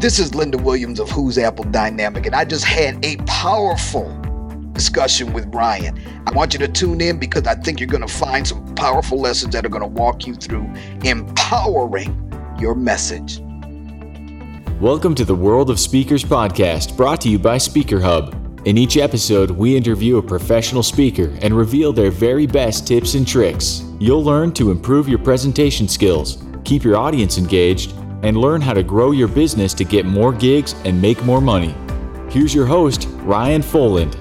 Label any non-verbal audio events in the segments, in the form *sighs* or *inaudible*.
This is Linda Williams of Whose Apple Dynamic, and I just had a powerful discussion with Ryan. I want you to tune in because I think you're going to find some powerful lessons that are going to walk you through empowering your message. Welcome to the World of Speakers podcast, brought to you by Speaker Hub. In each episode, we interview a professional speaker and reveal their very best tips and tricks. You'll learn to improve your presentation skills, keep your audience engaged, and learn how to grow your business to get more gigs and make more money. Here's your host, Ryan Foland.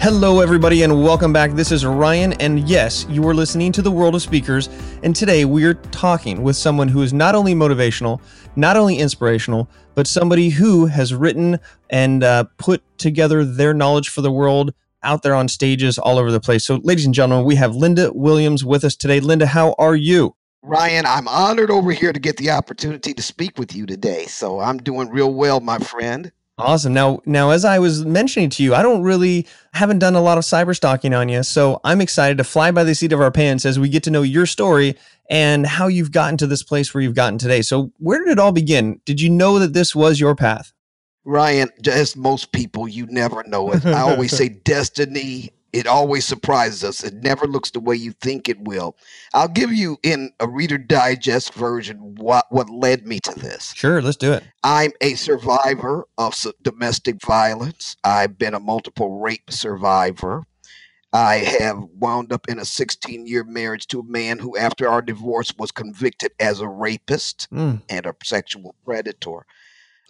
Hello, everybody, and welcome back. This is Ryan, and yes, you are listening to the World of Speakers. And today we are talking with someone who is not only motivational, not only inspirational, but somebody who has written and uh, put together their knowledge for the world out there on stages all over the place. So, ladies and gentlemen, we have Linda Williams with us today. Linda, how are you? Ryan, I'm honored over here to get the opportunity to speak with you today. So, I'm doing real well, my friend. Awesome. Now, now, as I was mentioning to you, I don't really haven't done a lot of cyber stalking on you, so I'm excited to fly by the seat of our pants as we get to know your story and how you've gotten to this place where you've gotten today. So, where did it all begin? Did you know that this was your path? Ryan, as most people, you never know it. I always *laughs* say destiny it always surprises us. It never looks the way you think it will. I'll give you in a Reader Digest version what what led me to this. Sure, let's do it. I'm a survivor of domestic violence. I've been a multiple rape survivor. I have wound up in a 16 year marriage to a man who, after our divorce, was convicted as a rapist mm. and a sexual predator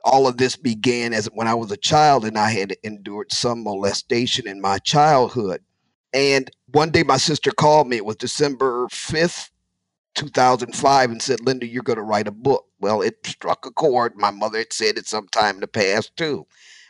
all of this began as when I was a child and I had endured some molestation in my childhood. And one day my sister called me, it was December 5th, 2005, and said, Linda, you're going to write a book. Well, it struck a chord. My mother had said it sometime in the past too.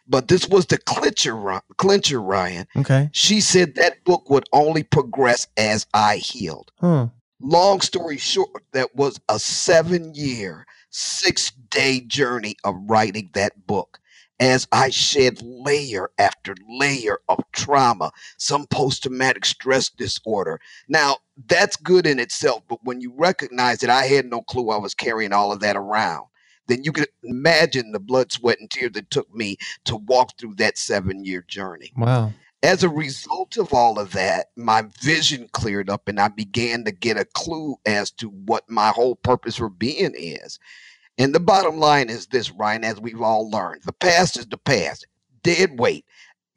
But this was the clincher, clincher, Ryan. Okay. She said that book would only progress as I healed. Huh. Long story short, that was a seven year six day journey of writing that book as I shed layer after layer of trauma, some post traumatic stress disorder. Now, that's good in itself, but when you recognize that I had no clue I was carrying all of that around, then you can imagine the blood, sweat, and tears that took me to walk through that seven year journey. Wow. As a result of all of that, my vision cleared up and I began to get a clue as to what my whole purpose for being is. And the bottom line is this, Ryan, as we've all learned the past is the past, dead weight.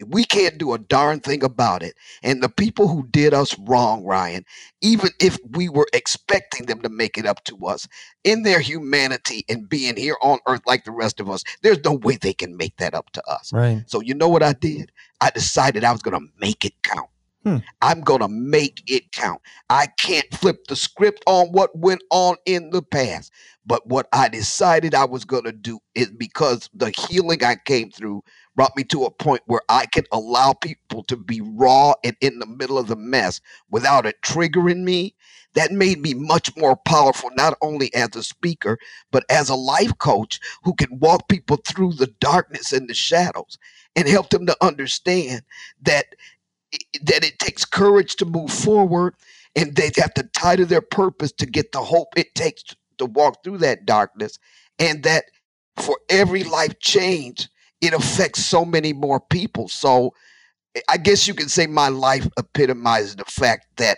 We can't do a darn thing about it. And the people who did us wrong, Ryan, even if we were expecting them to make it up to us, in their humanity and being here on earth like the rest of us, there's no way they can make that up to us. Right. So, you know what I did? I decided I was going to make it count. Hmm. I'm going to make it count. I can't flip the script on what went on in the past. But what I decided I was going to do is because the healing I came through brought me to a point where I could allow people to be raw and in the middle of the mess without it triggering me. That made me much more powerful, not only as a speaker, but as a life coach who can walk people through the darkness and the shadows and help them to understand that that it takes courage to move forward and they have to tie to their purpose to get the hope it takes to walk through that darkness and that for every life change it affects so many more people. So i guess you can say my life epitomizes the fact that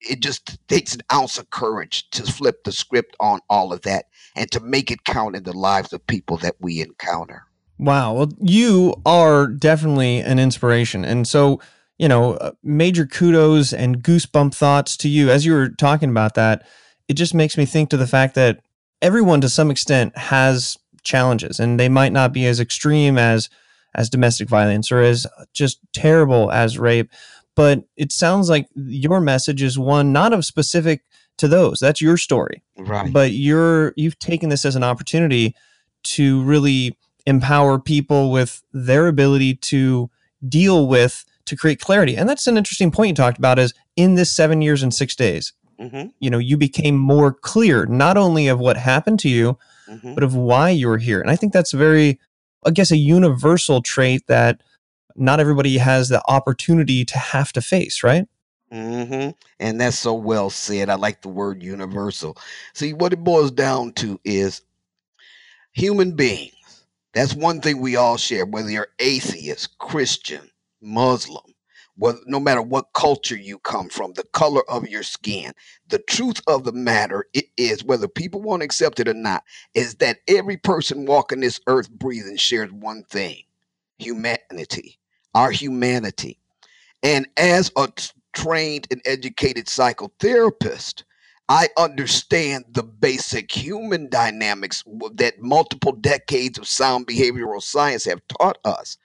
it just takes an ounce of courage to flip the script on all of that and to make it count in the lives of people that we encounter. Wow. Well you are definitely an inspiration. And so you know uh, major kudos and goosebump thoughts to you. As you were talking about that it just makes me think to the fact that everyone to some extent has challenges and they might not be as extreme as as domestic violence or as just terrible as rape but it sounds like your message is one not of specific to those. That's your story. Right. But you're you've taken this as an opportunity to really empower people with their ability to deal with to create clarity. And that's an interesting point you talked about is in this seven years and six days mm-hmm. you know, you became more clear not only of what happened to you, mm-hmm. but of why you were here. And I think that's very, I guess, a universal trait that not everybody has the opportunity to have to face, right? Mm-hmm. And that's so well said. I like the word universal. See, what it boils down to is human beings. That's one thing we all share, whether you're atheist, Christian, Muslim, whether, no matter what culture you come from, the color of your skin. The truth of the matter is, whether people want to accept it or not, is that every person walking this earth breathing shares one thing humanity, our humanity. And as a trained and educated psychotherapist, I understand the basic human dynamics that multiple decades of sound behavioral science have taught us.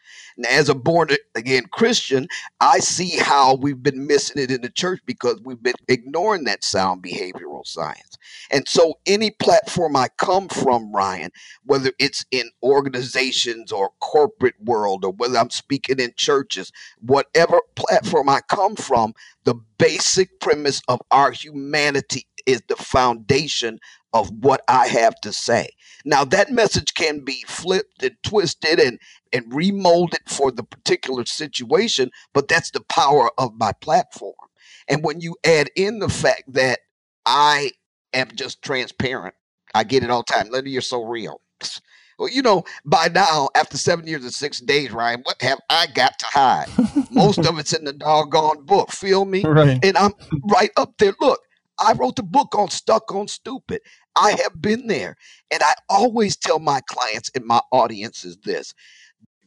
As a born again Christian, I see how we've been missing it in the church because we've been ignoring that sound behavioral science. And so, any platform I come from, Ryan, whether it's in organizations or corporate world, or whether I'm speaking in churches, whatever platform I come from, the basic premise of our humanity is the foundation of what I have to say. Now, that message can be flipped and twisted and, and remolded for the particular situation, but that's the power of my platform. And when you add in the fact that I am just transparent, I get it all the time. Linda, you're so real. *laughs* Well, you know, by now, after seven years and six days, Ryan, what have I got to hide? *laughs* Most of it's in the doggone book. Feel me? Right. And I'm right up there. Look, I wrote the book on Stuck on Stupid. I have been there. And I always tell my clients and my audiences this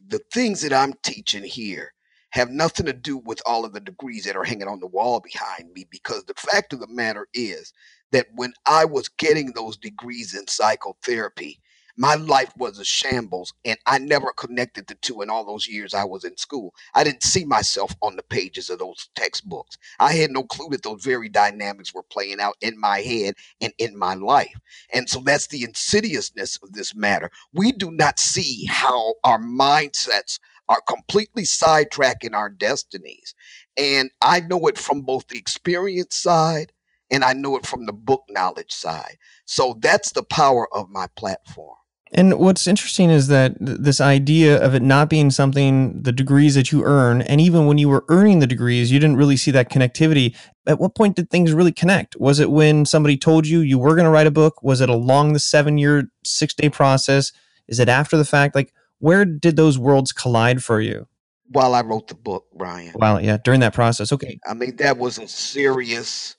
the things that I'm teaching here have nothing to do with all of the degrees that are hanging on the wall behind me because the fact of the matter is that when I was getting those degrees in psychotherapy, my life was a shambles and I never connected the two in all those years I was in school. I didn't see myself on the pages of those textbooks. I had no clue that those very dynamics were playing out in my head and in my life. And so that's the insidiousness of this matter. We do not see how our mindsets are completely sidetracking our destinies. And I know it from both the experience side and I know it from the book knowledge side. So that's the power of my platform. And what's interesting is that th- this idea of it not being something, the degrees that you earn, and even when you were earning the degrees, you didn't really see that connectivity. At what point did things really connect? Was it when somebody told you you were going to write a book? Was it along the seven year, six day process? Is it after the fact? Like, where did those worlds collide for you? While I wrote the book, Ryan. Well, yeah, during that process. Okay. I mean, that was a serious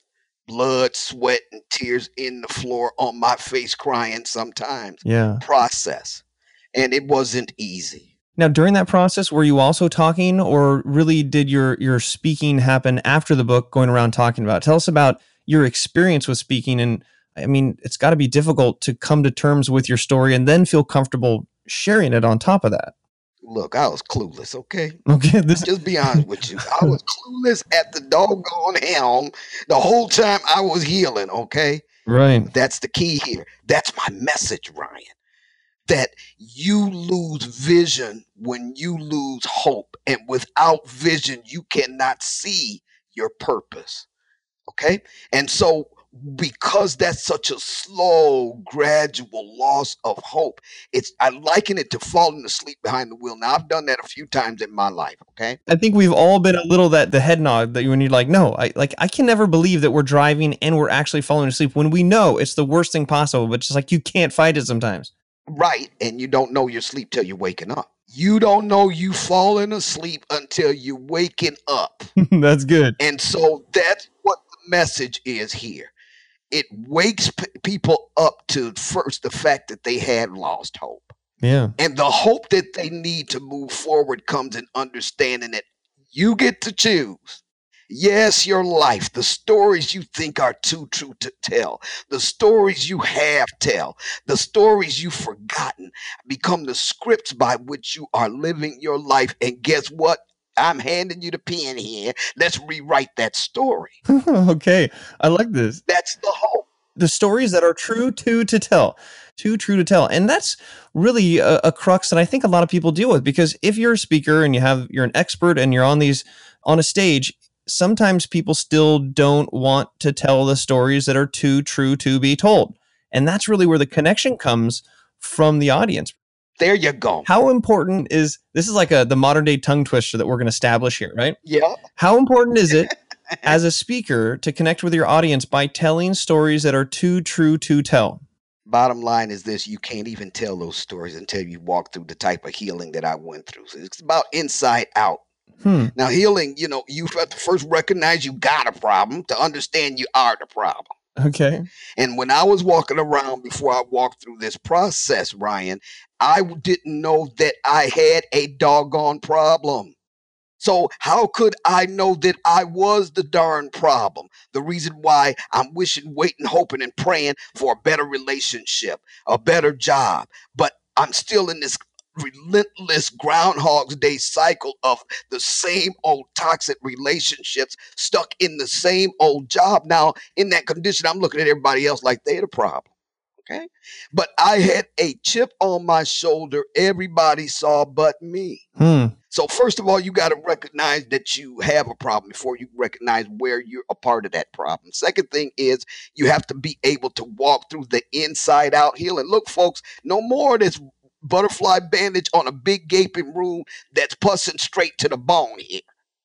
blood, sweat, and tears in the floor on my face, crying sometimes. Yeah. Process. And it wasn't easy. Now, during that process, were you also talking, or really did your your speaking happen after the book, going around talking about? It? Tell us about your experience with speaking, and I mean, it's got to be difficult to come to terms with your story and then feel comfortable sharing it on top of that. Look, I was clueless, okay? Okay. *laughs* This just be honest with you. I was clueless at the doggone helm the whole time I was healing, okay? Right. That's the key here. That's my message, Ryan. That you lose vision when you lose hope. And without vision, you cannot see your purpose. Okay? And so because that's such a slow, gradual loss of hope. It's I liken it to falling asleep behind the wheel. Now I've done that a few times in my life. Okay, I think we've all been a little that the head nod that when you're like, no, I like I can never believe that we're driving and we're actually falling asleep when we know it's the worst thing possible, but just like you can't fight it sometimes. Right, and you don't know you're asleep till you're waking up. You don't know you falling asleep until you're waking up. *laughs* that's good. And so that's what the message is here it wakes p- people up to first the fact that they had lost hope. Yeah. And the hope that they need to move forward comes in understanding that you get to choose. Yes, your life, the stories you think are too true to tell, the stories you have tell, the stories you've forgotten become the scripts by which you are living your life. And guess what? I'm handing you the pen here. Let's rewrite that story. *laughs* okay. I like this. That's the hope. The stories that are true to to tell. Too true to tell. And that's really a, a crux that I think a lot of people deal with because if you're a speaker and you have you're an expert and you're on these on a stage, sometimes people still don't want to tell the stories that are too true to be told. And that's really where the connection comes from the audience. There you go. How important is this is like a the modern day tongue twister that we're going to establish here, right? Yeah. How important is it *laughs* as a speaker to connect with your audience by telling stories that are too true to tell? bottom line is this you can't even tell those stories until you walk through the type of healing that I went through. So it's about inside out. Hmm. Now, healing, you know, you have to first recognize you got a problem to understand you are the problem. Okay. And when I was walking around before I walked through this process, Ryan, I didn't know that I had a doggone problem. So, how could I know that I was the darn problem? The reason why I'm wishing, waiting, hoping, and praying for a better relationship, a better job, but I'm still in this relentless Groundhog's Day cycle of the same old toxic relationships stuck in the same old job. Now, in that condition, I'm looking at everybody else like they're the problem. Okay. But I had a chip on my shoulder everybody saw but me. Hmm. So, first of all, you got to recognize that you have a problem before you recognize where you're a part of that problem. Second thing is you have to be able to walk through the inside out healing. Look, folks, no more of this butterfly bandage on a big gaping wound that's pussing straight to the bone here.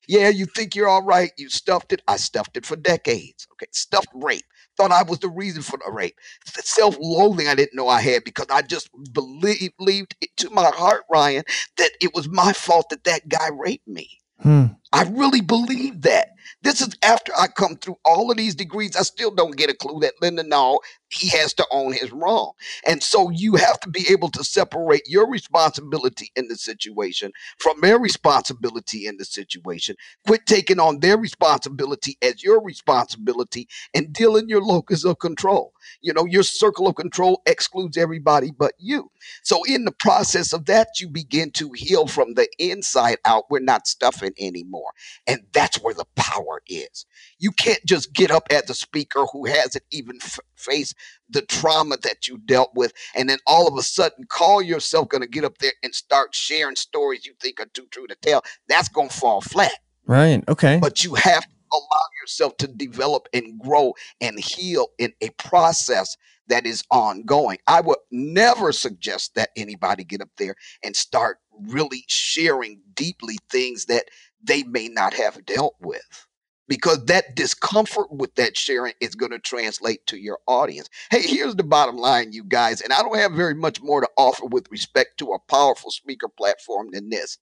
Yeah, you think you're all right. You stuffed it. I stuffed it for decades. Okay, stuffed rape. Thought I was the reason for the rape. Self loathing I didn't know I had because I just believed, believed it to my heart, Ryan, that it was my fault that that guy raped me. Hmm. I really believe that. This is after I come through all of these degrees. I still don't get a clue that Linda, no, he has to own his wrong. And so you have to be able to separate your responsibility in the situation from their responsibility in the situation. Quit taking on their responsibility as your responsibility and deal in your locus of control. You know, your circle of control excludes everybody but you. So in the process of that, you begin to heal from the inside out. We're not stuffing anymore. And that's where the power is. You can't just get up as a speaker who hasn't even f- faced the trauma that you dealt with and then all of a sudden call yourself going to get up there and start sharing stories you think are too true to tell. That's going to fall flat. Right. Okay. But you have to allow yourself to develop and grow and heal in a process that is ongoing. I would never suggest that anybody get up there and start really sharing deeply things that they may not have dealt with because that discomfort with that sharing is going to translate to your audience. Hey, here's the bottom line, you guys, and I don't have very much more to offer with respect to a powerful speaker platform than this.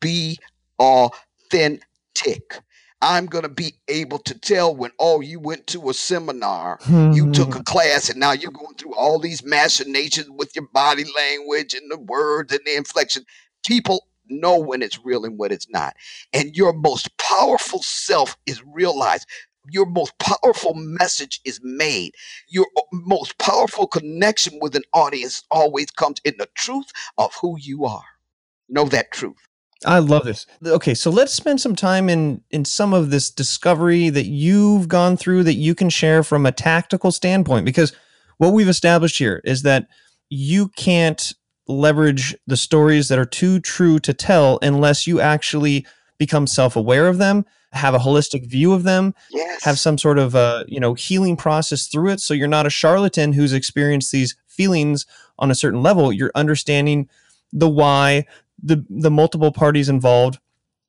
Be authentic. I'm going to be able to tell when, oh, you went to a seminar, you took a hmm. class, and now you're going through all these machinations with your body language and the words and the inflection. People know when it's real and when it's not. And your most powerful self is realized. Your most powerful message is made. Your uh, most powerful connection with an audience always comes in the truth of who you are. Know that truth. I love this. Okay, so let's spend some time in in some of this discovery that you've gone through that you can share from a tactical standpoint because what we've established here is that you can't leverage the stories that are too true to tell unless you actually become self-aware of them have a holistic view of them yes. have some sort of uh, you know healing process through it so you're not a charlatan who's experienced these feelings on a certain level you're understanding the why the the multiple parties involved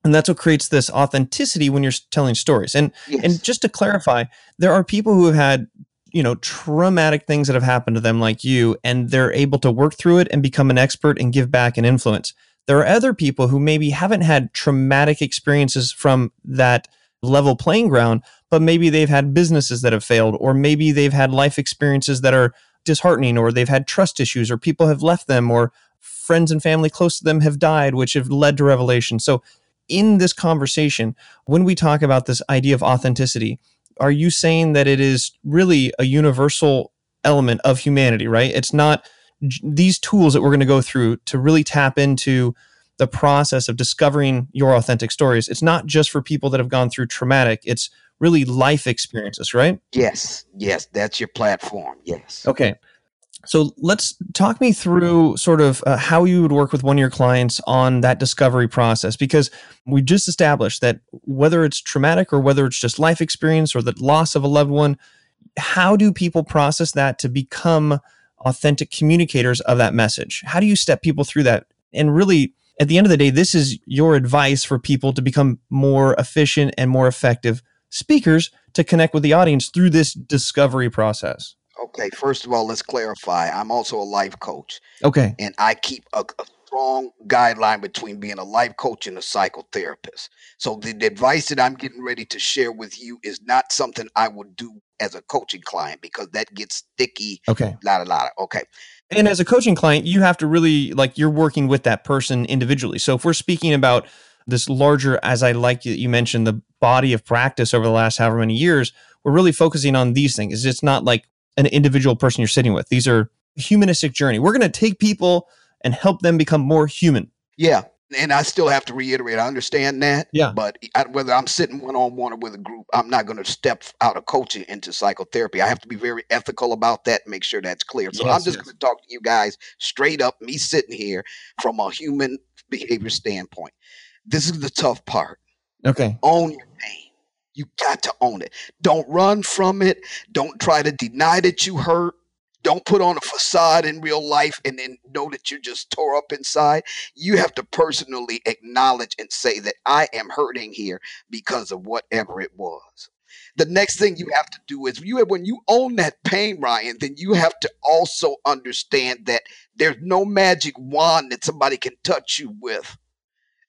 and that's what creates this authenticity when you're telling stories and yes. and just to clarify there are people who have had you know traumatic things that have happened to them like you and they're able to work through it and become an expert and give back and influence. There are other people who maybe haven't had traumatic experiences from that level playing ground but maybe they've had businesses that have failed or maybe they've had life experiences that are disheartening or they've had trust issues or people have left them or friends and family close to them have died which have led to revelation. So in this conversation when we talk about this idea of authenticity are you saying that it is really a universal element of humanity, right? It's not these tools that we're going to go through to really tap into the process of discovering your authentic stories. It's not just for people that have gone through traumatic, it's really life experiences, right? Yes, yes, that's your platform. Yes. Okay. So let's talk me through sort of uh, how you would work with one of your clients on that discovery process because we just established that whether it's traumatic or whether it's just life experience or the loss of a loved one, how do people process that to become authentic communicators of that message? How do you step people through that? And really, at the end of the day, this is your advice for people to become more efficient and more effective speakers to connect with the audience through this discovery process. Okay, first of all, let's clarify. I'm also a life coach. Okay. And I keep a, a strong guideline between being a life coach and a psychotherapist. So the, the advice that I'm getting ready to share with you is not something I would do as a coaching client because that gets sticky. Okay. La la la. Okay. And as a coaching client, you have to really like you're working with that person individually. So if we're speaking about this larger, as I like you mentioned, the body of practice over the last however many years, we're really focusing on these things. It's not like an individual person you're sitting with. These are humanistic journey. We're going to take people and help them become more human. Yeah. And I still have to reiterate, I understand that. Yeah. But I, whether I'm sitting one on one or with a group, I'm not going to step out of coaching into psychotherapy. I have to be very ethical about that, make sure that's clear. So yes, I'm just yes. going to talk to you guys straight up, me sitting here from a human behavior standpoint. This is the tough part. Okay. Own your pain. You got to own it. Don't run from it. Don't try to deny that you hurt. Don't put on a facade in real life and then know that you're just tore up inside. You have to personally acknowledge and say that I am hurting here because of whatever it was. The next thing you have to do is you have, when you own that pain, Ryan, then you have to also understand that there's no magic wand that somebody can touch you with.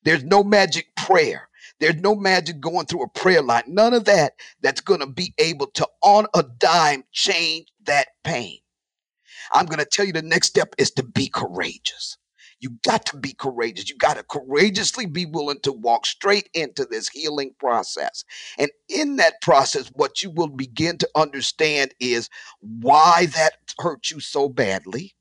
There's no magic prayer. There's no magic going through a prayer line. None of that that's going to be able to, on a dime, change that pain. I'm going to tell you the next step is to be courageous. You got to be courageous. You got to courageously be willing to walk straight into this healing process. And in that process, what you will begin to understand is why that hurt you so badly,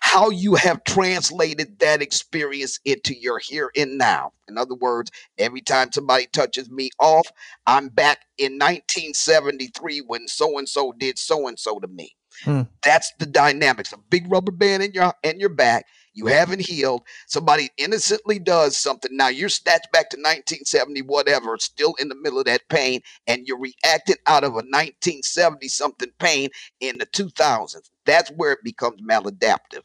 how you have translated that experience into your here and now. In other words, every time somebody touches me off, I'm back in 1973 when so and so did so and so to me. Hmm. That's the dynamics. A big rubber band in your in your back. You haven't healed. Somebody innocently does something. Now you're snatched back to 1970, whatever, still in the middle of that pain, and you're reacting out of a 1970 something pain in the 2000s. That's where it becomes maladaptive.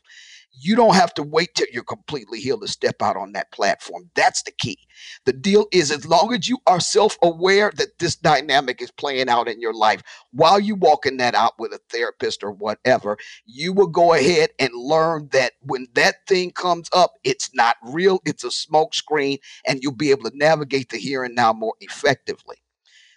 You don't have to wait till you're completely healed to step out on that platform. That's the key. The deal is as long as you are self aware that this dynamic is playing out in your life while you walking that out with a therapist or whatever, you will go ahead and learn that when that thing comes up, it's not real, it's a smoke screen, and you'll be able to navigate the here and now more effectively.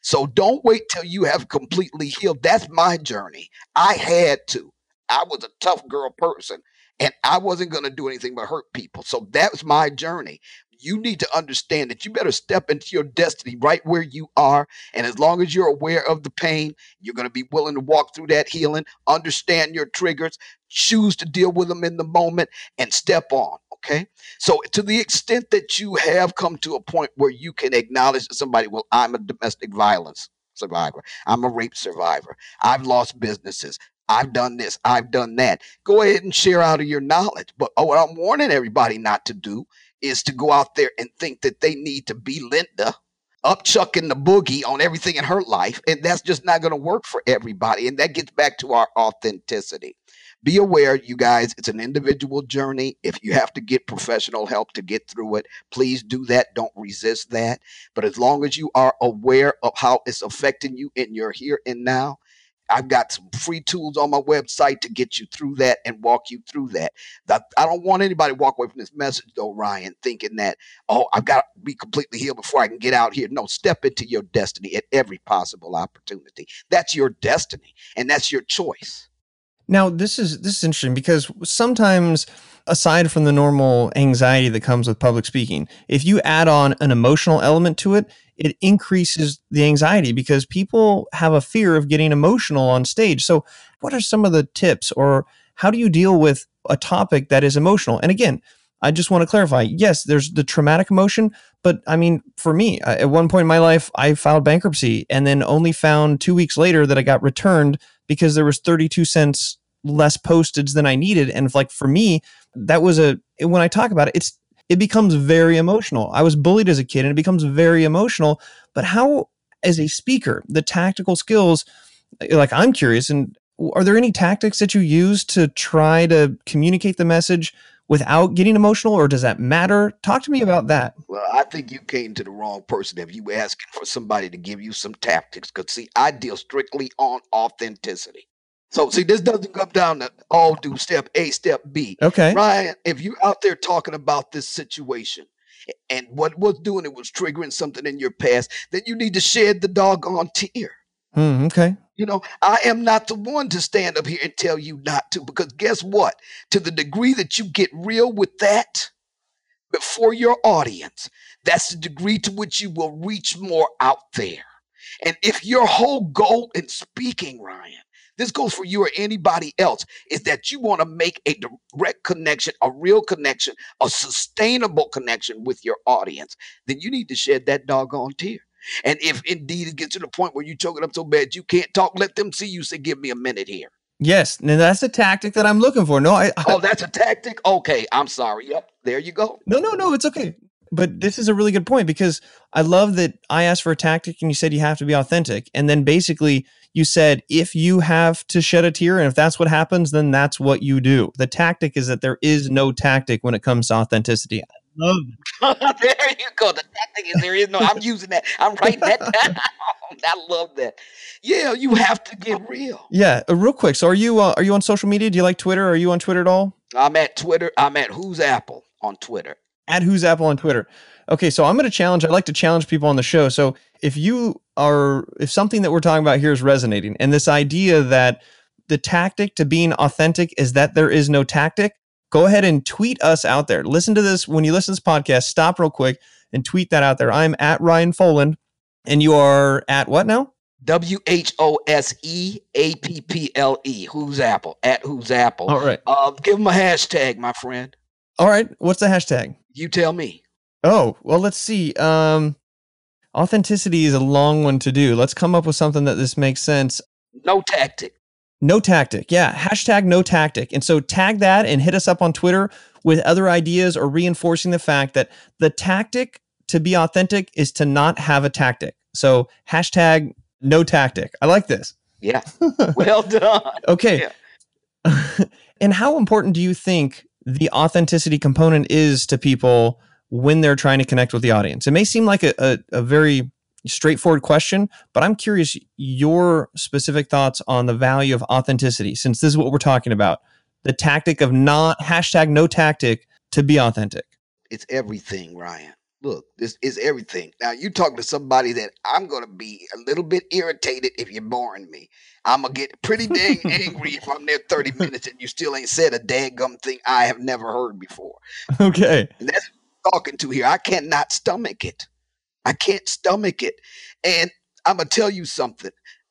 So don't wait till you have completely healed. That's my journey. I had to. I was a tough girl person and I wasn't going to do anything but hurt people. So that was my journey. You need to understand that you better step into your destiny right where you are. And as long as you're aware of the pain, you're going to be willing to walk through that healing, understand your triggers, choose to deal with them in the moment, and step on. Okay. So, to the extent that you have come to a point where you can acknowledge that somebody, well, I'm a domestic violence survivor. I'm a rape survivor. I've lost businesses. I've done this, I've done that. Go ahead and share out of your knowledge. But oh, what I'm warning everybody not to do is to go out there and think that they need to be Linda upchucking the boogie on everything in her life. And that's just not going to work for everybody. And that gets back to our authenticity. Be aware, you guys, it's an individual journey. If you have to get professional help to get through it, please do that. Don't resist that. But as long as you are aware of how it's affecting you in your here and now, I've got some free tools on my website to get you through that and walk you through that. I don't want anybody to walk away from this message, though, Ryan, thinking that, oh, I've got to be completely healed before I can get out here. No, step into your destiny at every possible opportunity. That's your destiny, and that's your choice. Now, this is this is interesting because sometimes aside from the normal anxiety that comes with public speaking, if you add on an emotional element to it, it increases the anxiety because people have a fear of getting emotional on stage. So, what are some of the tips, or how do you deal with a topic that is emotional? And again, I just want to clarify yes, there's the traumatic emotion, but I mean, for me, at one point in my life, I filed bankruptcy and then only found two weeks later that I got returned because there was 32 cents less postage than I needed. And like for me, that was a, when I talk about it, it's it becomes very emotional. I was bullied as a kid and it becomes very emotional. But how, as a speaker, the tactical skills, eh, like I'm curious, and are there any tactics that you use to try to communicate the message without getting emotional, or does that matter? Talk to me about that. Well, I think you came to the wrong person if you were asking for somebody to give you some tactics. Because, see, I deal strictly on authenticity. So see, this doesn't come down to all do step A, step B. Okay. Ryan, if you're out there talking about this situation and what was doing it was triggering something in your past, then you need to shed the doggone tear. Mm, okay. You know, I am not the one to stand up here and tell you not to, because guess what? To the degree that you get real with that before your audience, that's the degree to which you will reach more out there. And if your whole goal in speaking, Ryan, this goes for you or anybody else, is that you want to make a direct connection, a real connection, a sustainable connection with your audience, then you need to shed that doggone tear. And if indeed it gets to the point where you choke it up so bad you can't talk, let them see you say, give me a minute here. Yes, and that's a tactic that I'm looking for. No, I, I Oh, that's a tactic? Okay, I'm sorry. Yep, there you go. No, no, no, it's okay. But this is a really good point because I love that I asked for a tactic and you said you have to be authentic. And then basically you said if you have to shed a tear and if that's what happens, then that's what you do. The tactic is that there is no tactic when it comes to authenticity. I love it. there you go. The tactic is there is no. I'm using that. I'm writing that *laughs* down. *laughs* I love that. Yeah, you have to get real. Yeah, uh, real quick. So are you uh, are you on social media? Do you like Twitter? Are you on Twitter at all? I'm at Twitter. I'm at Whose Apple on Twitter at Whose Apple on Twitter. Okay, so I'm going to challenge. I like to challenge people on the show. So if you are, if something that we're talking about here is resonating, and this idea that the tactic to being authentic is that there is no tactic, go ahead and tweet us out there. Listen to this when you listen to this podcast. Stop real quick and tweet that out there. I'm at Ryan Foland, and you are at what now? W H O S E A P P L E. Whose Apple? At Whose Apple. All right. Uh, give them a hashtag, my friend. All right. What's the hashtag? You tell me. Oh, well, let's see. Um, authenticity is a long one to do. Let's come up with something that this makes sense. No tactic. No tactic. Yeah. Hashtag no tactic. And so tag that and hit us up on Twitter with other ideas or reinforcing the fact that the tactic to be authentic is to not have a tactic. So hashtag no tactic. I like this. Yeah. *laughs* Well done. okay. Yeah. *laughs* and how important do you think the authenticity component is to people when they're trying to connect with the audience? It may seem like a, a, a very straightforward question, but I'm curious your specific thoughts on the value of authenticity, since this is what we're talking about. The tactic of not hashtag no tactic to be authentic. It's everything, Ryan. Look, this is everything. Now you talk to somebody that I'm gonna be a little bit irritated if you're boring me. I'm gonna get pretty dang angry if I'm there 30 minutes and you still ain't said a daggum thing I have never heard before. *laughs* Okay. And that's talking to here. I cannot stomach it. I can't stomach it. And I'm gonna tell you something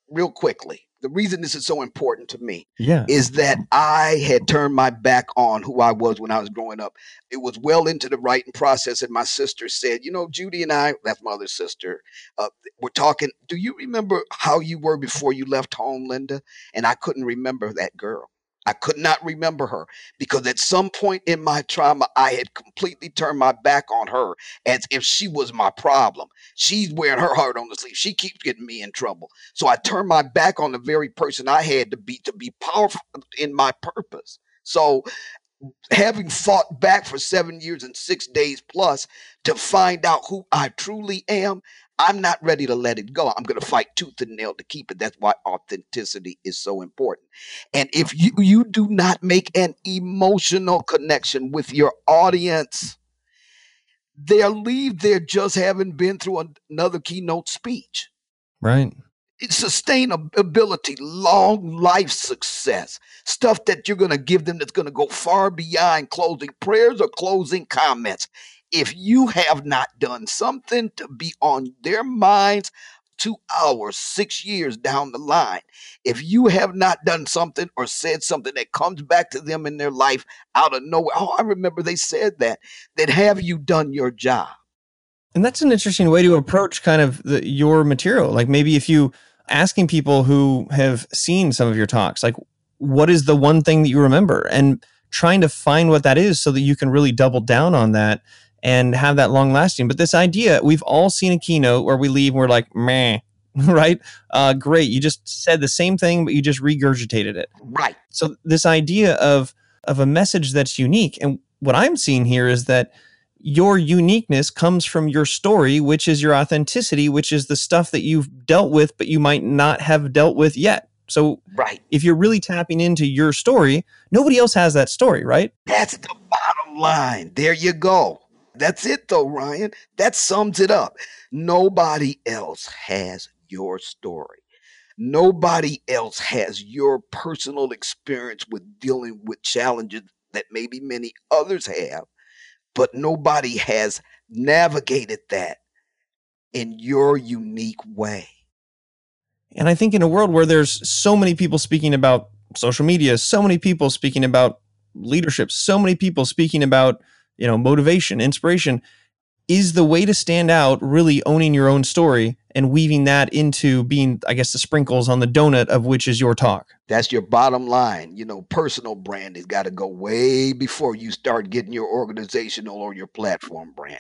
real quickly the reason this is so important to me yeah. is that I had turned my back on who I was when I was growing up. It was well into the writing process, and my sister said, "You know, Judy and I, that's my other sister, uh, we're talking. Do you remember how you were before you left home, Linda?" And I couldn't remember that girl. I could not remember her because at some point in my trauma, I had completely turned my back on her as if she was my problem. She's wearing her heart on the sleeve. She keeps getting me in trouble. So I turned my back on the very person I had to be to be powerful in my purpose. So having fought back for seven years and six days plus to find out who I truly am, I'm not ready to let it go. I'm going to fight tooth and nail to keep it. That's why authenticity is so important. And if you, you do not make an emotional connection with your audience, they'll leave there just having been through another keynote speech. Right. It's sustainability, long life success, stuff that you're going to give them that's going to go far beyond closing prayers or closing comments if you have not done something to be on their minds two hours, six years down the line, if you have not done something or said something that comes back to them in their life out of nowhere, oh, I remember they said that, then have you done your job? And that's an interesting way to approach kind of the, your material. Like maybe if you asking people who have seen some of your talks, like what is the one thing that you remember and trying to find what that is so that you can really double down on that and have that long lasting. But this idea, we've all seen a keynote where we leave and we're like, meh, *laughs* right? Uh, great. You just said the same thing, but you just regurgitated it. Right. So this idea of of a message that's unique. And what I'm seeing here is that your uniqueness comes from your story, which is your authenticity, which is the stuff that you've dealt with, but you might not have dealt with yet. So right. if you're really tapping into your story, nobody else has that story, right? That's the bottom line. There you go. That's it though, Ryan. That sums it up. Nobody else has your story. Nobody else has your personal experience with dealing with challenges that maybe many others have, but nobody has navigated that in your unique way. And I think in a world where there's so many people speaking about social media, so many people speaking about leadership, so many people speaking about, you know, motivation, inspiration, is the way to stand out really owning your own story and weaving that into being, I guess, the sprinkles on the donut of which is your talk. That's your bottom line. You know, personal brand has got to go way before you start getting your organizational or your platform branding.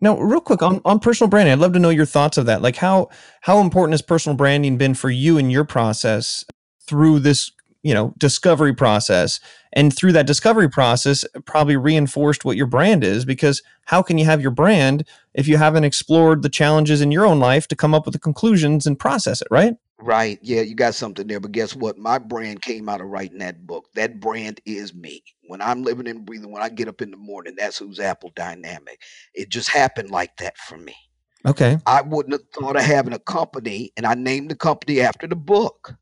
Now, real quick on, on personal branding, I'd love to know your thoughts of that. Like how how important has personal branding been for you in your process through this, you know, discovery process? And through that discovery process, probably reinforced what your brand is because how can you have your brand if you haven't explored the challenges in your own life to come up with the conclusions and process it, right? Right. Yeah, you got something there. But guess what? My brand came out of writing that book. That brand is me. When I'm living and breathing, when I get up in the morning, that's whose Apple Dynamic. It just happened like that for me. Okay. I wouldn't have thought of having a company, and I named the company after the book.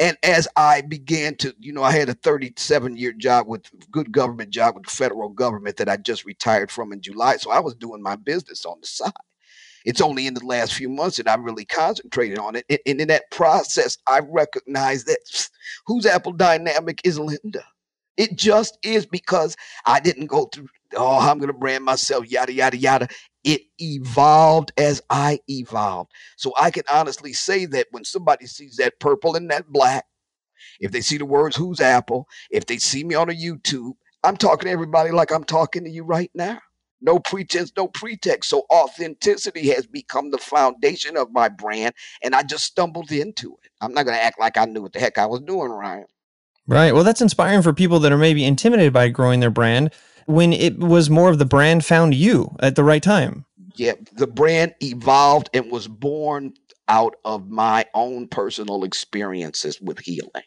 And as I began to, you know, I had a 37 year job with good government job with the federal government that I just retired from in July. So I was doing my business on the side. It's only in the last few months that I really concentrated on it. And in that process, I recognized that *sniffs* whose Apple Dynamic is Linda. It just is because I didn't go through, oh, I'm going to brand myself, yada, yada, yada. It evolved as I evolved. So I can honestly say that when somebody sees that purple and that black, if they see the words whose Apple, if they see me on a YouTube, I'm talking to everybody like I'm talking to you right now no pretense, no pretext. So authenticity has become the foundation of my brand, and I just stumbled into it. I'm not going to act like I knew what the heck I was doing, Ryan. Right. Well, that's inspiring for people that are maybe intimidated by growing their brand when it was more of the brand found you at the right time. Yeah, the brand evolved and was born out of my own personal experiences with healing.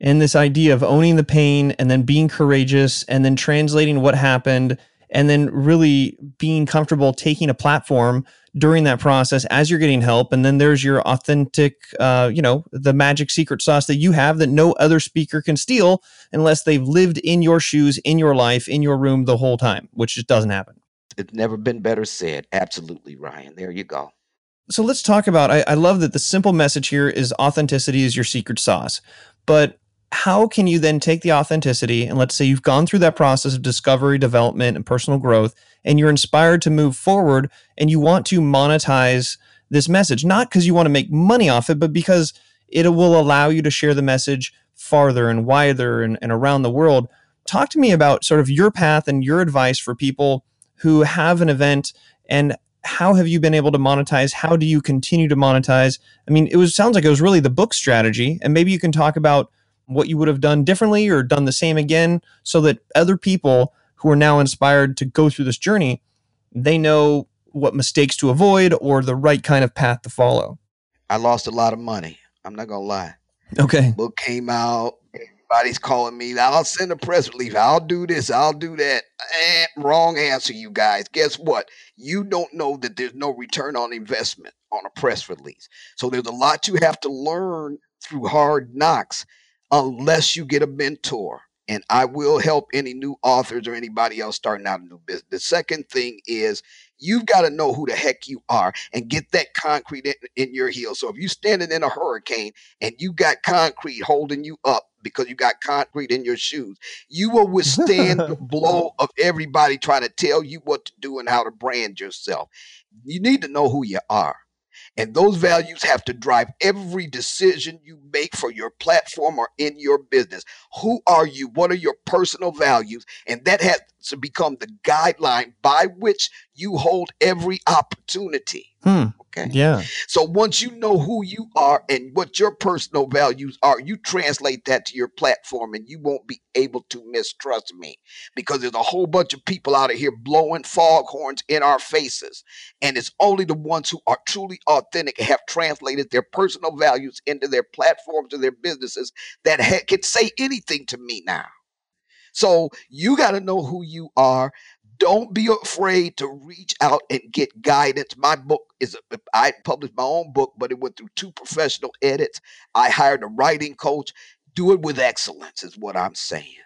And this idea of owning the pain and then being courageous and then translating what happened and then really being comfortable taking a platform during that process as you're getting help and then there's your authentic uh, you know the magic secret sauce that you have that no other speaker can steal unless they've lived in your shoes in your life in your room the whole time which just doesn't happen. It's never been better said. Absolutely ryan. There you go. So let's talk about I, I love that the simple message here is authenticity is your secret sauce but how can you then take the authenticity and let's say you've gone through that process of discovery, development, and personal growth, and you're inspired to move forward and you want to monetize this message, not because you want to make money off it, but because it will allow you to share the message farther and wider and, and around the world. Talk to me about sort of your path and your advice for people who have an event and how have you been able to monetize? How do you continue to monetize? I mean, it was sounds like it was really the book strategy, and maybe you can talk about what you would have done differently or done the same again so that other people who are now inspired to go through this journey they know what mistakes to avoid or the right kind of path to follow. I lost a lot of money. I'm not gonna lie. Okay. Book came out. Everybody's calling me i'll send a press release. I'll do this. I'll do that. Eh, wrong answer you guys. Guess what? You don't know that there's no return on investment on a press release. So there's a lot you have to learn through hard knocks unless you get a mentor. And I will help any new authors or anybody else starting out a new business. The second thing is you've got to know who the heck you are and get that concrete in, in your heel. So if you're standing in a hurricane and you got concrete holding you up because you got concrete in your shoes, you will withstand the *laughs* blow of everybody trying to tell you what to do and how to brand yourself. You need to know who you are. And those values have to drive every decision you make for your platform or in your business. Who are you? What are your personal values? And that has to become the guideline by which you hold every opportunity. Hmm. Okay. Yeah. So once you know who you are and what your personal values are, you translate that to your platform and you won't be able to mistrust me because there's a whole bunch of people out of here blowing foghorns in our faces. And it's only the ones who are truly authentic and have translated their personal values into their platforms or their businesses that ha- can say anything to me now. So you got to know who you are. Don't be afraid to reach out and get guidance. My book is, a, I published my own book, but it went through two professional edits. I hired a writing coach. Do it with excellence, is what I'm saying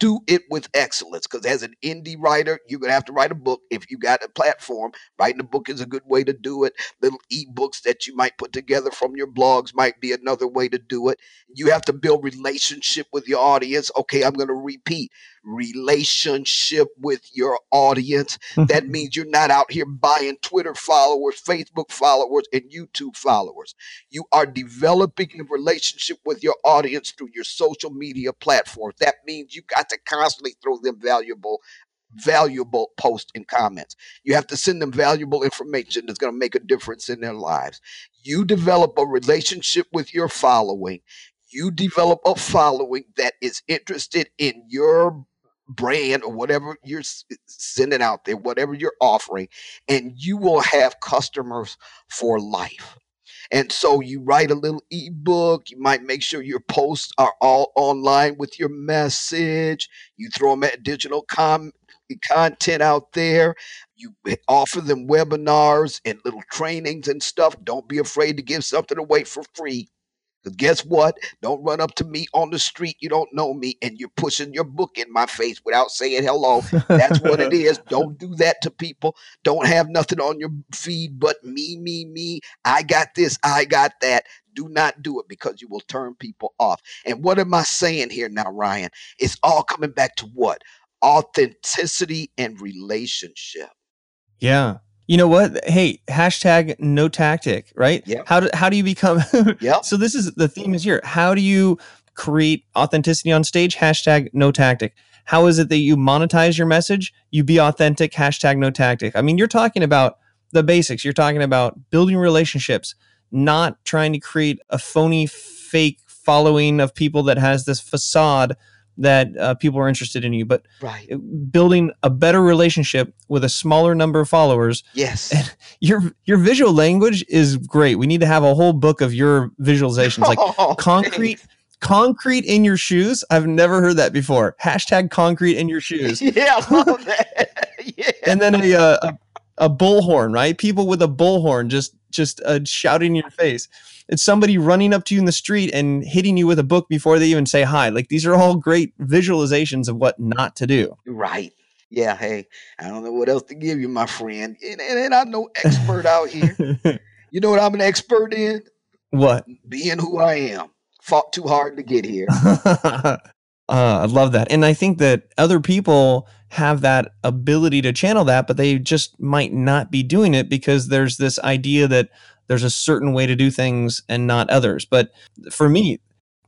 do it with excellence because as an indie writer you're going to have to write a book if you got a platform writing a book is a good way to do it little ebooks that you might put together from your blogs might be another way to do it you have to build relationship with your audience okay i'm going to repeat relationship with your audience. Mm-hmm. that means you're not out here buying Twitter followers, Facebook followers, and YouTube followers. You are developing a relationship with your audience through your social media platforms. That means you got to constantly throw them valuable valuable posts and comments. You have to send them valuable information that's going to make a difference in their lives. You develop a relationship with your following. You develop a following that is interested in your brand or whatever you're eh, sending out there, whatever you're offering, and you will have customers for life. And so you write a little ebook. You might make sure your posts are all online with your message. You throw them at digital com- eh, content out there. You eh, offer them webinars and little trainings and stuff. Don't be afraid to give something away for free. Because guess what? Don't run up to me on the street. You don't know me, and you're pushing your book in my face without saying hello. That's what it is. *laughs* Don't do that to people. Don't have nothing on your feed but me, me, me. I got this. I got that. Do not do it because you will turn people off. And what am I saying here now, Ryan? It's all coming back to what? Authenticity and relationship. Yeah. You know what? Hey, hashtag no tactic, right? Yeah. How do how do you become? *laughs* yeah. So this is the theme is here. How do you create authenticity on stage? Hashtag no tactic. How is it that you monetize your message? You be authentic. Hashtag no tactic. I mean, you're talking about the basics. You're talking about building relationships, not trying to create a phony, fake following of people that has this facade that uh, people are interested in you, but right. building a better relationship with a smaller number of followers. Yes. And your your visual language is great. We need to have a whole book of your visualizations, like *laughs* oh, concrete. Thanks. Concrete in your shoes. I've never heard that before. Hashtag concrete in your shoes. *laughs* yeah, I love *laughs* that. yeah. And then a, uh, a a bullhorn, right? People with a bullhorn just just uh, shouting in your face. It's somebody running up to you in the street and hitting you with a book before they even say hi. Like these are all great visualizations of what not to do. Right. Yeah. Hey, I don't know what else to give you, my friend. And, and, and I'm no expert out here. *laughs* you know what I'm an expert in? What? Being who I am. Fought too hard to get here. *laughs* uh, I love that. And I think that other people have that ability to channel that, but they just might not be doing it because there's this idea that there's a certain way to do things and not others. But for me,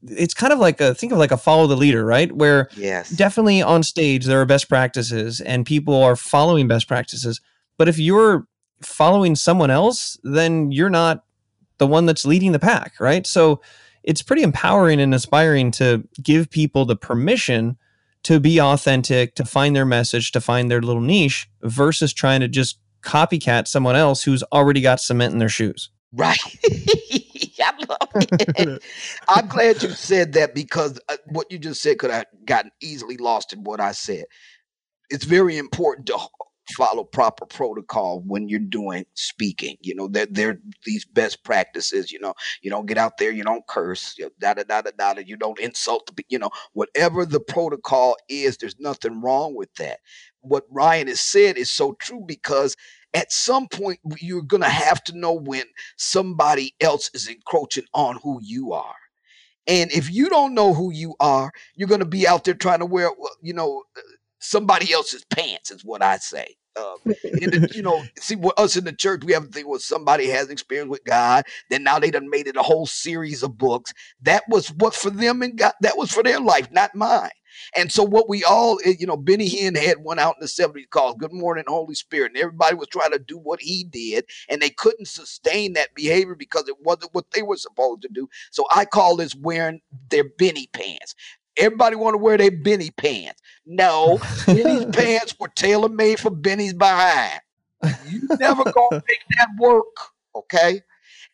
it's kind of like a think of like a follow the leader, right? Where yes. definitely on stage there are best practices and people are following best practices. But if you're following someone else, then you're not the one that's leading the pack, right? So it's pretty empowering and inspiring to give people the permission to be authentic, to find their message, to find their little niche versus trying to just copycat someone else who's already got cement in their shoes. Right. *laughs* I love it. *laughs* I'm glad you said that because uh, what you just said could have gotten easily lost in what I said. It's very important to follow proper protocol when you're doing speaking. You know, there there these best practices. You know, you don't get out there, you don't curse, you know, da da da da da. You don't insult the, you know, whatever the protocol is. There's nothing wrong with that. What Ryan has said is so true because at some point you're gonna have to know when somebody else is encroaching on who you are. And if you don't know who you are, you're going to be out there trying to wear, you know, uh, somebody else's pants is what I say. Um, the, you know, *laughs* see, with us in the church, we have a thing where somebody has experience with God. Then now they done made it a whole series of books. That was what for them and God. That was for their life, not mine. And so what we all, eh, you know, Benny Hinn had one out in the 70s called Good Morning Holy Spirit. And everybody was trying to do what he did. And they couldn't sustain that behavior because it wasn't what they were supposed to do. So I call this wearing their Benny pants. Everybody want to wear their Benny pants. No, Benny's *laughs* pants were tailor made for Benny's behind. You never gonna *laughs* make that work, okay?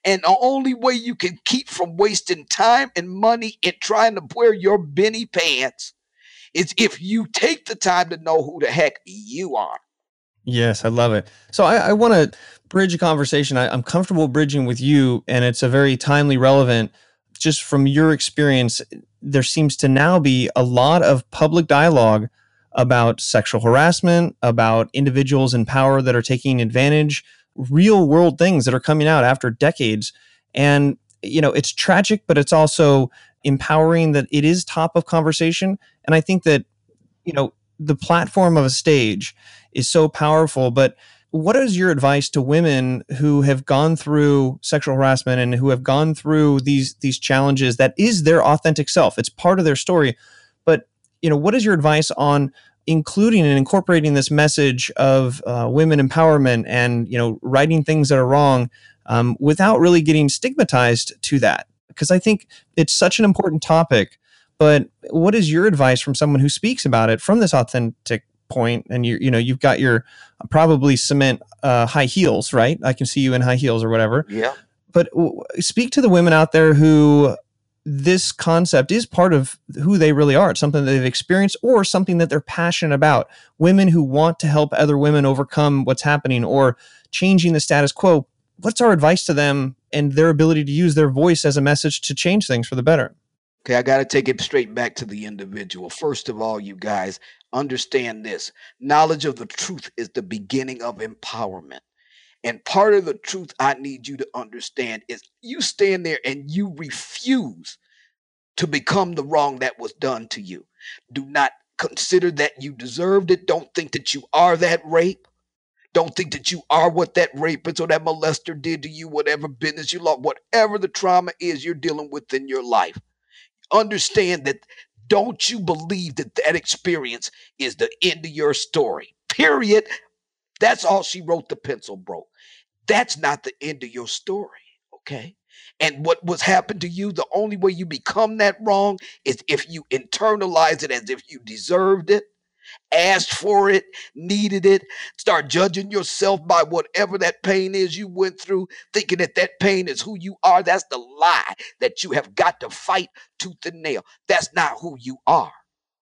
And the only way you can keep from wasting time and money in trying to wear your Benny pants is if you take the time to know who the heck you are. Yes, I love it. So I, I want to bridge a conversation. I, I'm comfortable bridging with you, and it's a very timely, relevant. Just from your experience, there seems to now be a lot of public dialogue about sexual harassment, about individuals in power that are taking advantage real world things that are coming out after decades. And, you know, it's tragic, but it's also empowering that it is top of conversation. And I think that, you know, the platform of a stage is so powerful. But what is your advice to women who have gone through sexual harassment and who have gone through these these challenges that is their authentic self? It's part of their story. But, you know, what is your advice on including and incorporating this message of uh, women empowerment and you know righting things that are wrong um, without really getting stigmatized to that because i think it's such an important topic but what is your advice from someone who speaks about it from this authentic point and you you know you've got your probably cement uh, high heels right i can see you in high heels or whatever yeah but w- speak to the women out there who this concept is part of who they really are. It's something that they've experienced or something that they're passionate about. Women who want to help other women overcome what's happening or changing the status quo. What's our advice to them and their ability to use their voice as a message to change things for the better? Okay, I got to take it straight back to the individual. First of all, you guys understand this knowledge of the truth is the beginning of empowerment. And part of the truth I need you to understand is you stand there and you refuse to become the wrong that was done to you. Do not consider that you deserved it. Don't think that you are that rape. Don't think that you are what that rapist or that molester did to you, whatever business you lost, whatever the trauma is you're dealing with in your life. Understand that don't you believe that that experience is the end of your story. Period. That's all she wrote, the pencil broke. That's not the end of your story, okay? And what was happened to you, the only way you become that wrong is if you internalize it as if you deserved it, asked for it, needed it, start judging yourself by whatever that pain is you went through, thinking that that pain is who you are. That's the lie that you have got to fight tooth and nail. That's not who you are.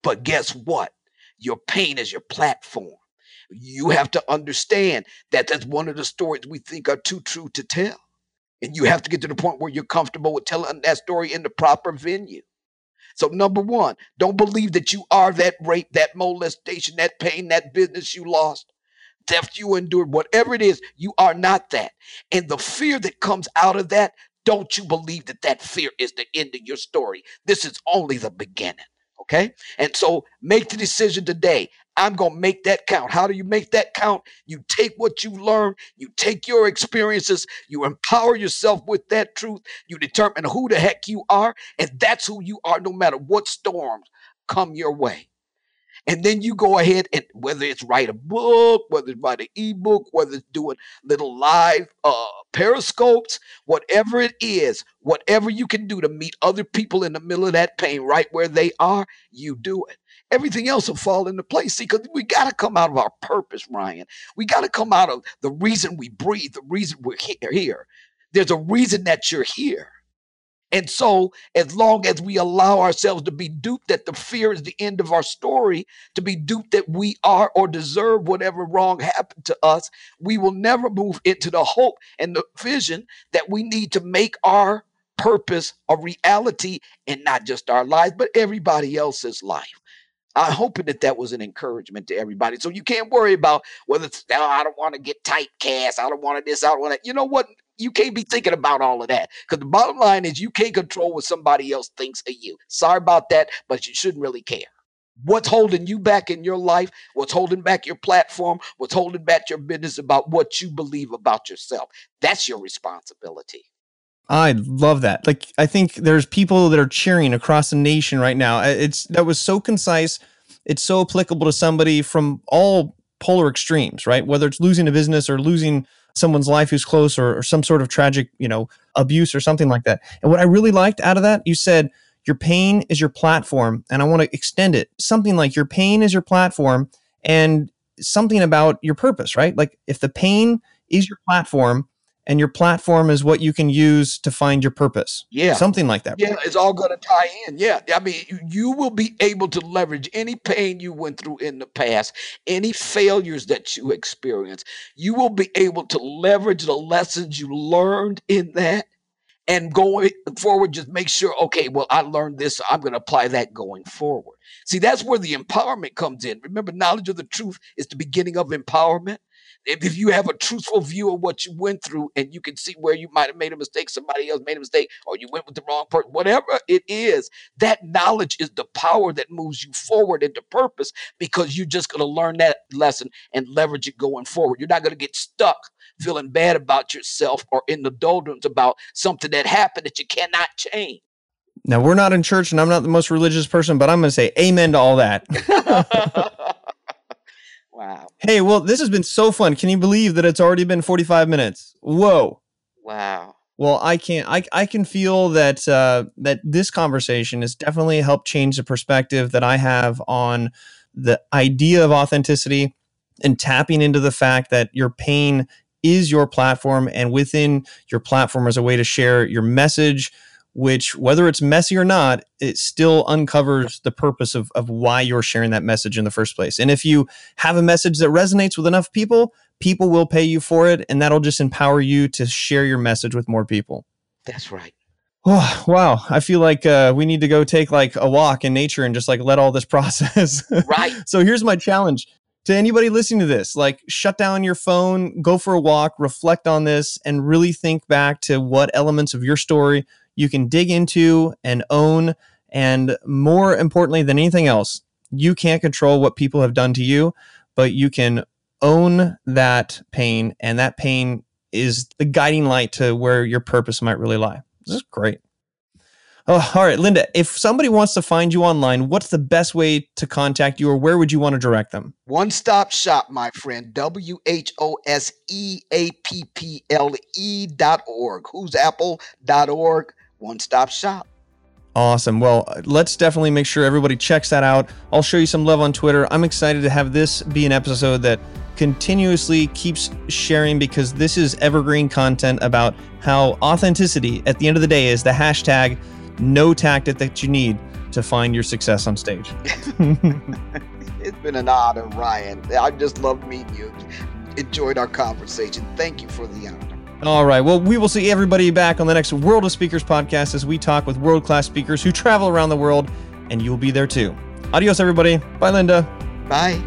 But guess what? Your pain is your platform. You have to understand that that's one of the stories we think are too true to tell. And you have to get to the point where you're comfortable with telling that story in the proper venue. So, number one, don't believe that you are that rape, that molestation, that pain, that business you lost, theft you endured, whatever it is, you are not that. And the fear that comes out of that, don't you believe that that fear is the end of your story. This is only the beginning. Okay. And so make the decision today. I'm going to make that count. How do you make that count? You take what you learn, you take your experiences, you empower yourself with that truth, you determine who the heck you are, and that's who you are no matter what storms come your way. And then you go ahead and whether it's write a book, whether it's write an ebook, whether it's doing little live uh, periscopes, whatever it is, whatever you can do to meet other people in the middle of that pain right where they are, you do it. Everything else will fall into place. See, because we got to come out of our purpose, Ryan. We got to come out of the reason we breathe, the reason we're here. There's a reason that you're here. And so, as long as we allow ourselves to be duped that the fear is the end of our story, to be duped that we are or deserve whatever wrong happened to us, we will never move into the hope and the vision that we need to make our purpose a reality and not just our lives, but everybody else's life. I'm hoping that that was an encouragement to everybody. So you can't worry about whether it's, oh, I don't want to get typecast. I don't want to this. I don't want to. You know what? You can't be thinking about all of that because the bottom line is you can't control what somebody else thinks of you. Sorry about that, but you shouldn't really care. What's holding you back in your life? What's holding back your platform? What's holding back your business about what you believe about yourself? That's your responsibility. I love that. Like I think there's people that are cheering across the nation right now. It's that was so concise. It's so applicable to somebody from all polar extremes, right? Whether it's losing a business or losing someone's life who's close or, or some sort of tragic, you know, abuse or something like that. And what I really liked out of that, you said your pain is your platform, and I want to extend it. Something like your pain is your platform, and something about your purpose, right? Like if the pain is your platform, and your platform is what you can use to find your purpose. Yeah. Something like that. Yeah, it's all going to tie in. Yeah. I mean, you, will be able to leverage any pain you went through in the past, any failures that you experienced. You will be able to leverage the lessons you learned in that and going forward just make sure okay well i learned this so i'm going to apply that going forward see that's where the empowerment comes in remember knowledge of the truth is the beginning of empowerment if you have a truthful view of what you went through and you can see where you might have made a mistake, somebody else made a mistake, or you went with the wrong person, whatever it is, that knowledge is the power that moves you forward into purpose because you're just going to learn that lesson and leverage it going forward. You're not going to get stuck feeling bad about yourself or in the doldrums about something that happened that you cannot change. Now, we're not in church and I'm not the most religious person, but I'm going to say amen to all that. *laughs* Wow. Hey, well, this has been so fun. Can you believe that it's already been 45 minutes? Whoa. Wow. Well, I can't. I I can feel that uh, that this conversation has definitely helped change the perspective that I have on the idea of authenticity and tapping into the fact that your pain is your platform, and within your platform is a way to share your message, which whether it's messy or not, it still uncovers the purpose of, of why you're sharing that message in the first place. And if you have a message that resonates with enough people, people will pay you for it. And that'll just empower you to share your message with more people. That's right. Oh, *sighs* wow. I feel like uh, we need to go take like a walk in nature and just like let all this *laughs* process. Right. so here's my challenge to anybody listening to this like shut down your phone go for a walk reflect on this and really think back to what elements of your story you can dig into and own. And more importantly than anything else, you can't control what people have done to you, but you can own that pain. And that pain is the guiding light to where your purpose might really lie. This is great. Oh, all right, Linda, if somebody wants to find you online, what's the best way to contact you or where would you want to direct them? One stop shop, my friend. W H O S E A P P L E dot org. Whose Apple dot org one stop shop. Awesome. Well, let's definitely make sure everybody checks that out. I'll show you some love on Twitter. I'm excited to have this be an episode that continuously keeps sharing because this is evergreen content about how authenticity at the end of the day is the hashtag no tactic that you need to find your success on stage. *laughs* *laughs* it's been an honor, Ryan. I just love meeting you. Enjoyed our conversation. Thank you for the honor. All right. Well, we will see everybody back on the next World of Speakers podcast as we talk with world class speakers who travel around the world, and you'll be there too. Adios, everybody. Bye, Linda. Bye.